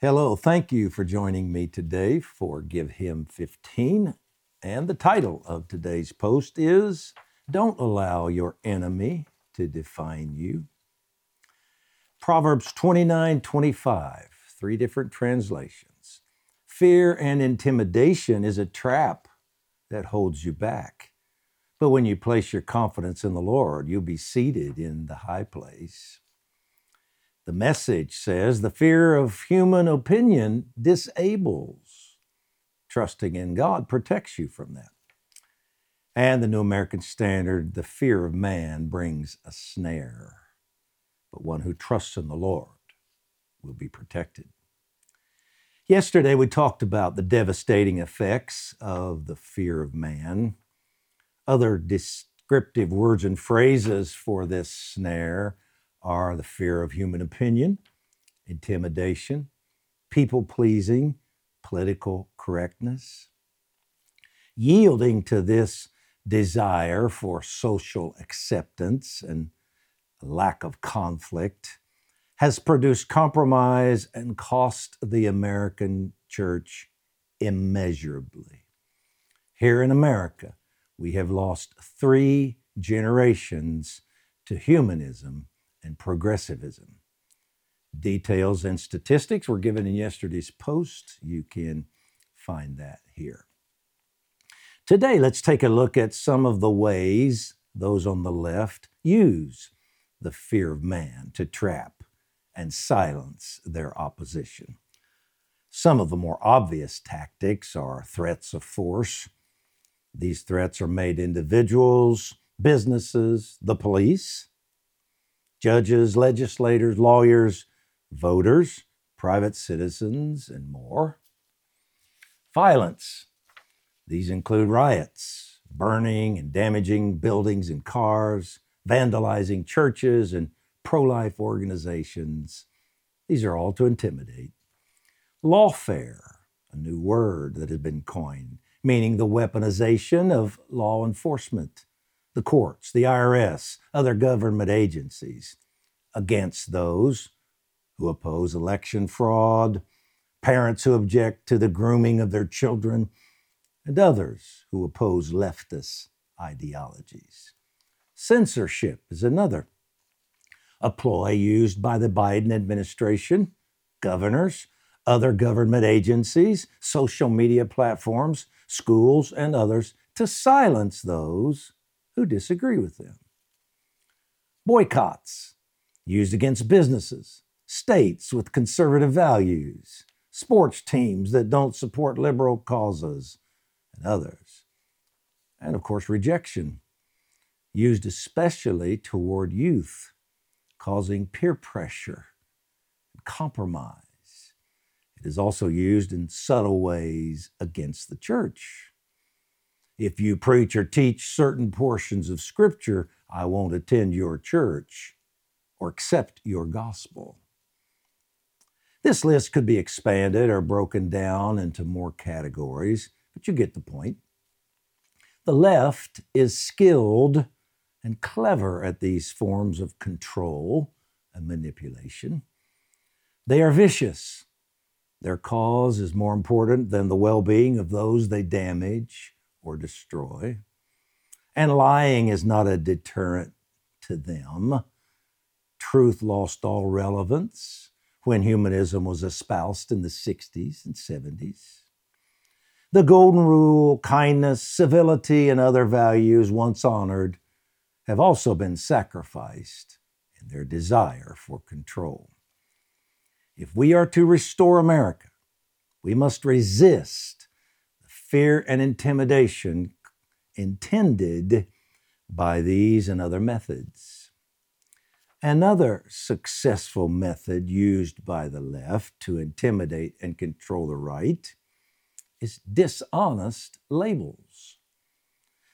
Hello, thank you for joining me today for Give Him 15. And the title of today's post is Don't Allow Your Enemy to Define You. Proverbs 29 25, three different translations. Fear and intimidation is a trap that holds you back. But when you place your confidence in the Lord, you'll be seated in the high place. The message says the fear of human opinion disables. Trusting in God protects you from that. And the New American Standard, the fear of man brings a snare. But one who trusts in the Lord will be protected. Yesterday, we talked about the devastating effects of the fear of man. Other descriptive words and phrases for this snare are the fear of human opinion, intimidation, people pleasing, political correctness. Yielding to this desire for social acceptance and lack of conflict has produced compromise and cost the American church immeasurably. Here in America, we have lost three generations to humanism and progressivism. Details and statistics were given in yesterday's post. You can find that here. Today, let's take a look at some of the ways those on the left use the fear of man to trap and silence their opposition. Some of the more obvious tactics are threats of force. These threats are made individuals, businesses, the police, judges, legislators, lawyers, voters, private citizens, and more. Violence. These include riots, burning and damaging buildings and cars, vandalizing churches and pro life organizations. These are all to intimidate. Lawfare, a new word that has been coined, meaning the weaponization of law enforcement the courts, the IRS, other government agencies against those who oppose election fraud, parents who object to the grooming of their children, and others who oppose leftist ideologies. Censorship is another. A ploy used by the Biden administration, governors, other government agencies, social media platforms, schools, and others to silence those who disagree with them. Boycotts used against businesses, states with conservative values, sports teams that don't support liberal causes, and others. And of course, rejection, used especially toward youth, causing peer pressure and compromise. It is also used in subtle ways against the church if you preach or teach certain portions of Scripture, I won't attend your church or accept your gospel. This list could be expanded or broken down into more categories, but you get the point. The left is skilled and clever at these forms of control and manipulation. They are vicious. Their cause is more important than the well being of those they damage or destroy. And lying is not a deterrent to them. Truth lost all relevance when humanism was espoused in the 60s and 70s. The golden rule, kindness, civility, and other values once honored have also been sacrificed in their desire for control. If we are to restore America, we must resist fear and intimidation intended by these and other methods. Another successful method used by the left to intimidate and control the right is dishonest labels.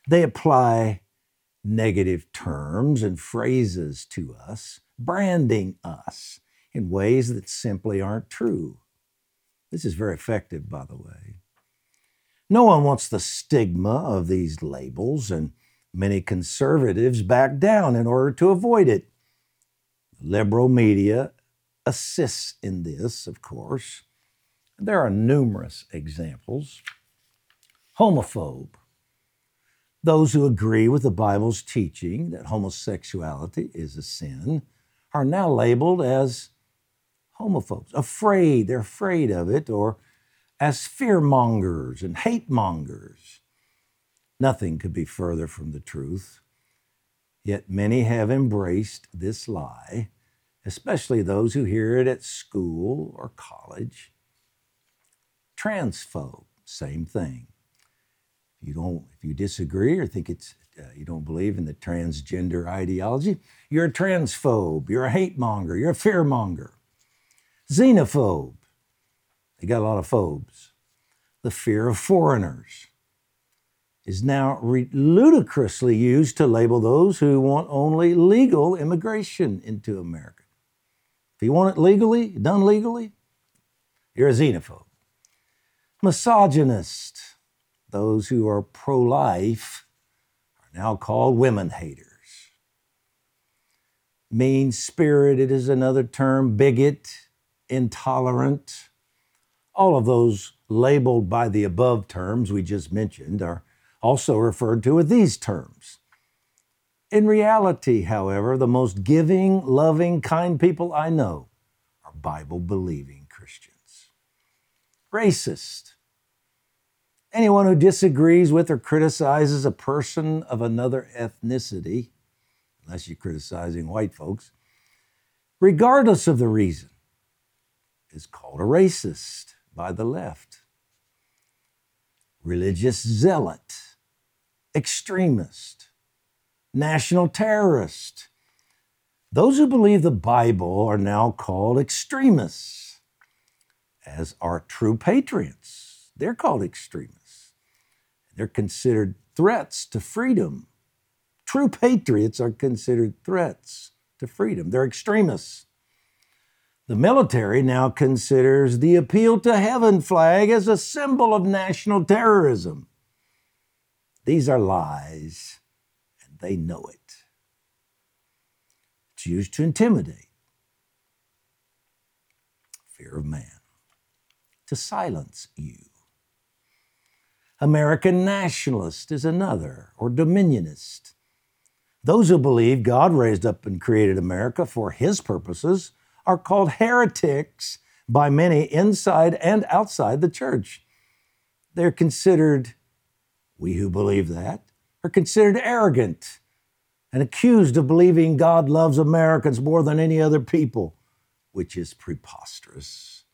They apply negative terms and phrases to us, branding us in ways that simply aren't true. This is very effective, by the way. No one wants the stigma of these labels, and many conservatives back down in order to avoid it. Liberal media assists in this, of course. There are numerous examples. Homophobe, those who agree with the Bible's teaching that homosexuality is a sin, are now labeled as homophobes, afraid, they're afraid of it, or as fearmongers and hate mongers. Nothing could be further from the truth. Yet many have embraced this lie, especially those who hear it at school or college. Transphobe, same thing. If you don't, if you disagree or think it's uh, you don't believe in the transgender ideology, you're a transphobe, you're a hate monger, you're a fear monger. Xenophobe, they got a lot of phobes. The fear of foreigners is now re- ludicrously used to label those who want only legal immigration into America. If you want it legally, done legally, you're a xenophobe. Misogynist, those who are pro life, are now called women haters. Mean spirited is another term, bigot, intolerant. All of those labeled by the above terms we just mentioned are also referred to with these terms. In reality, however, the most giving, loving, kind people I know are Bible believing Christians. Racist. Anyone who disagrees with or criticizes a person of another ethnicity, unless you're criticizing white folks, regardless of the reason, is called a racist by the left. Religious zealot extremist, national terrorist. Those who believe the Bible are now called extremists, as are true patriots. They're called extremists. They're considered threats to freedom. True patriots are considered threats to freedom. They're extremists. The military now considers the appeal to heaven flag as a symbol of national terrorism. These are lies, and they know it. It's used to intimidate, fear of man, to silence you. American nationalist is another, or dominionist. Those who believe God raised up and created America for his purposes are called heretics by many inside and outside the church. They're considered we who believe that are considered arrogant and accused of believing God loves Americans more than any other people, which is preposterous.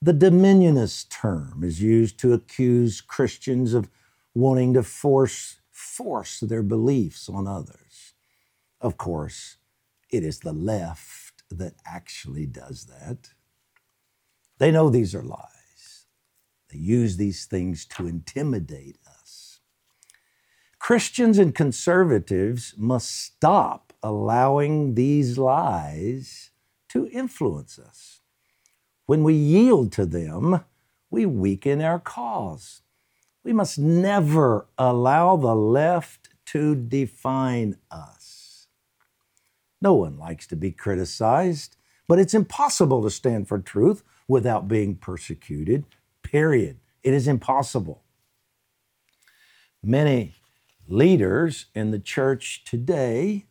The dominionist term is used to accuse Christians of wanting to force, force their beliefs on others. Of course, it is the left that actually does that. They know these are lies. They use these things to intimidate us. Christians and conservatives must stop allowing these lies to influence us. When we yield to them, we weaken our cause. We must never allow the left to define us. No one likes to be criticized, but it's impossible to stand for truth without being persecuted period. It is impossible. Many leaders in the church today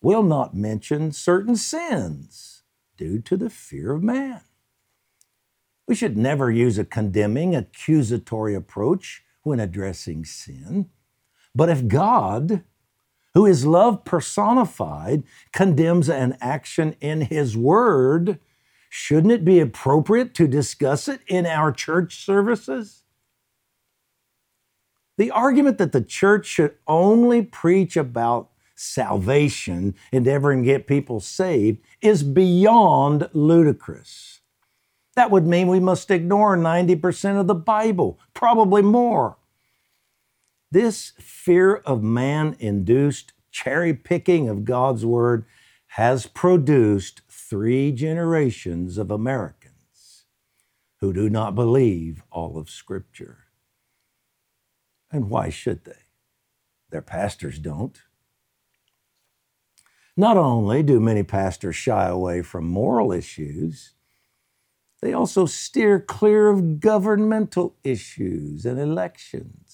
will not mention certain sins due to the fear of man. We should never use a condemning, accusatory approach when addressing sin. But if God, who is love personified, condemns an action in His Word, Shouldn't it be appropriate to discuss it in our church services? The argument that the church should only preach about salvation, endeavoring to get people saved, is beyond ludicrous. That would mean we must ignore 90% of the Bible, probably more. This fear of man induced cherry picking of God's Word has produced three generations of Americans who do not believe all of Scripture. And why should they? Their pastors don't. Not only do many pastors shy away from moral issues, They also steer clear of governmental issues and elections.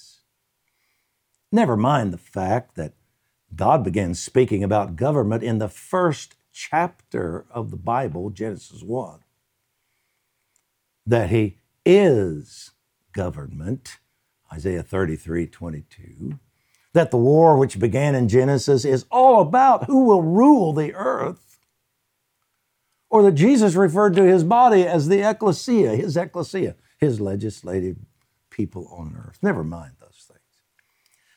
Never mind the fact that God began speaking about government in the first chapter of the Bible, Genesis 1, that He is government, Isaiah 33 22, that the war which began in Genesis is all about who will rule the earth, or that Jesus referred to his body as the ecclesia, his ecclesia, his legislative people on earth. Never mind.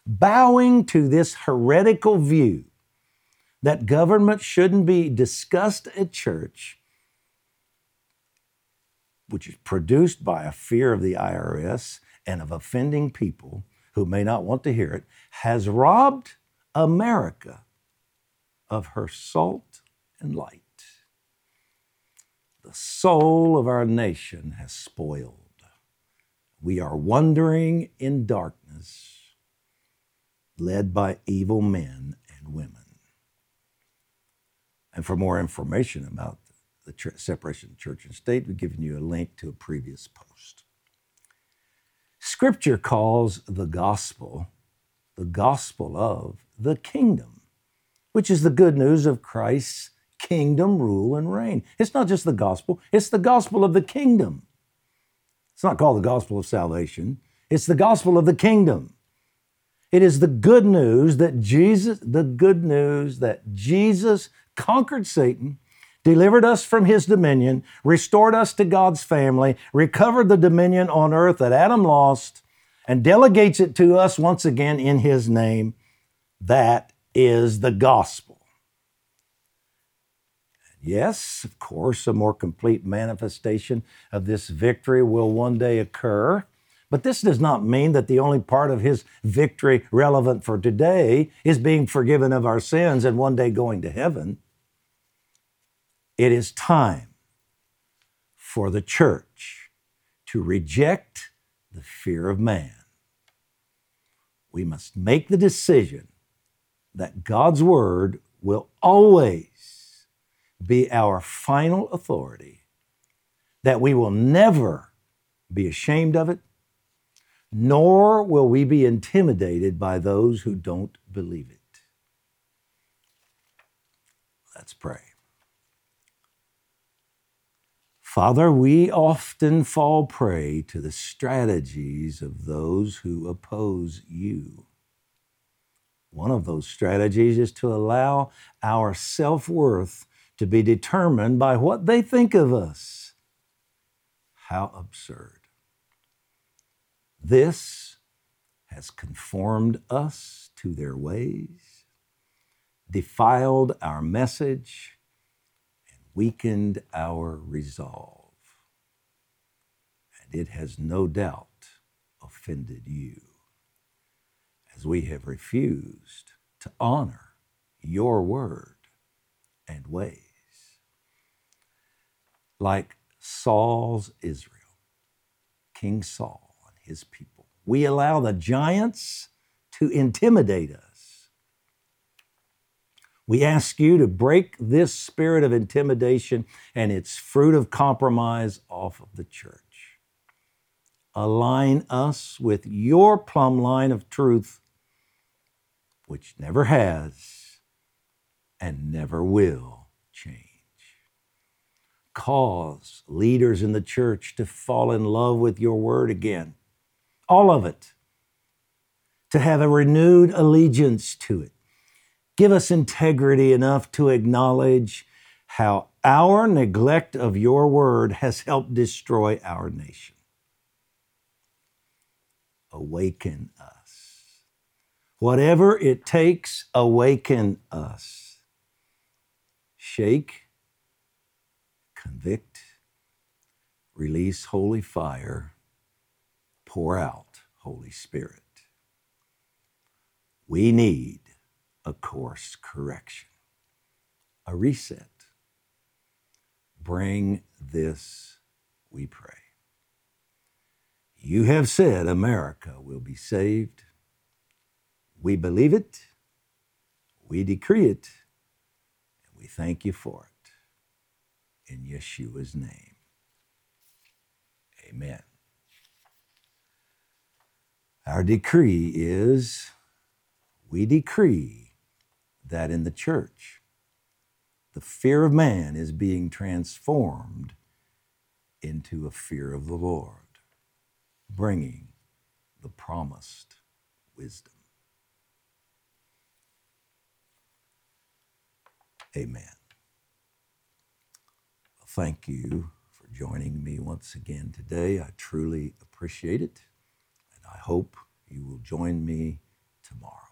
Bowing to this heretical view that government shouldn't be discussed at church, which is produced by a fear of the IRS and of offending people who may not want to hear it, has robbed America of her salt and light. The soul of our nation has spoiled. We are wandering in darkness, led by evil men and women. And for more information about the separation of church and state, we've given you a link to a previous post. Scripture calls the gospel the gospel of the kingdom, which is the good news of Christ's kingdom rule and reign. It's not just the gospel, it's the gospel of the kingdom. It's not called the gospel of salvation, it's the gospel of the kingdom. It is the good news that Jesus, the good news that Jesus conquered Satan delivered us from his dominion, restored us to God's family, recovered the dominion on earth that Adam lost, and delegates it to us once again in his name. That is the gospel. Yes, of course, a more complete manifestation of this victory will one day occur. But this does not mean that the only part of his victory relevant for today is being forgiven of our sins and one day going to heaven. It is time for the church to reject the fear of man. We must make the decision that God's word will always be our final authority, that we will never be ashamed of it, nor will we be intimidated by those who don't believe it. Let's pray. Father, we often fall prey to the strategies of those who oppose you. One of those strategies is to allow our self worth to be determined by what they think of us. How absurd. This has conformed us to their ways, defiled our message, and weakened our resolve. And it has no doubt offended you as we have refused to honor your word and ways. Like Saul's Israel, King Saul his people, we allow the giants to intimidate us we ask you to break this spirit of intimidation and its fruit of compromise off of the church. Align us with your plumb line of truth, which never has and never will change. Cause leaders in the church to fall in love with your word again, all of it, to have a renewed allegiance to it Give us integrity enough to acknowledge how our neglect of your word has helped destroy our nation. Awaken us. Whatever it takes, awaken us. Shake, convict, release holy fire, pour out Holy Spirit. We need a course correction, a reset. Bring this, we pray. You have said America will be saved. We believe it, we decree it, and we thank you for it. In Yeshua's name, Amen. Our decree is we decree that in the church, the fear of man is being transformed into a fear of the Lord, bringing the promised wisdom. Amen. Thank you for joining me once again today. I truly appreciate it, I hope you will join me tomorrow.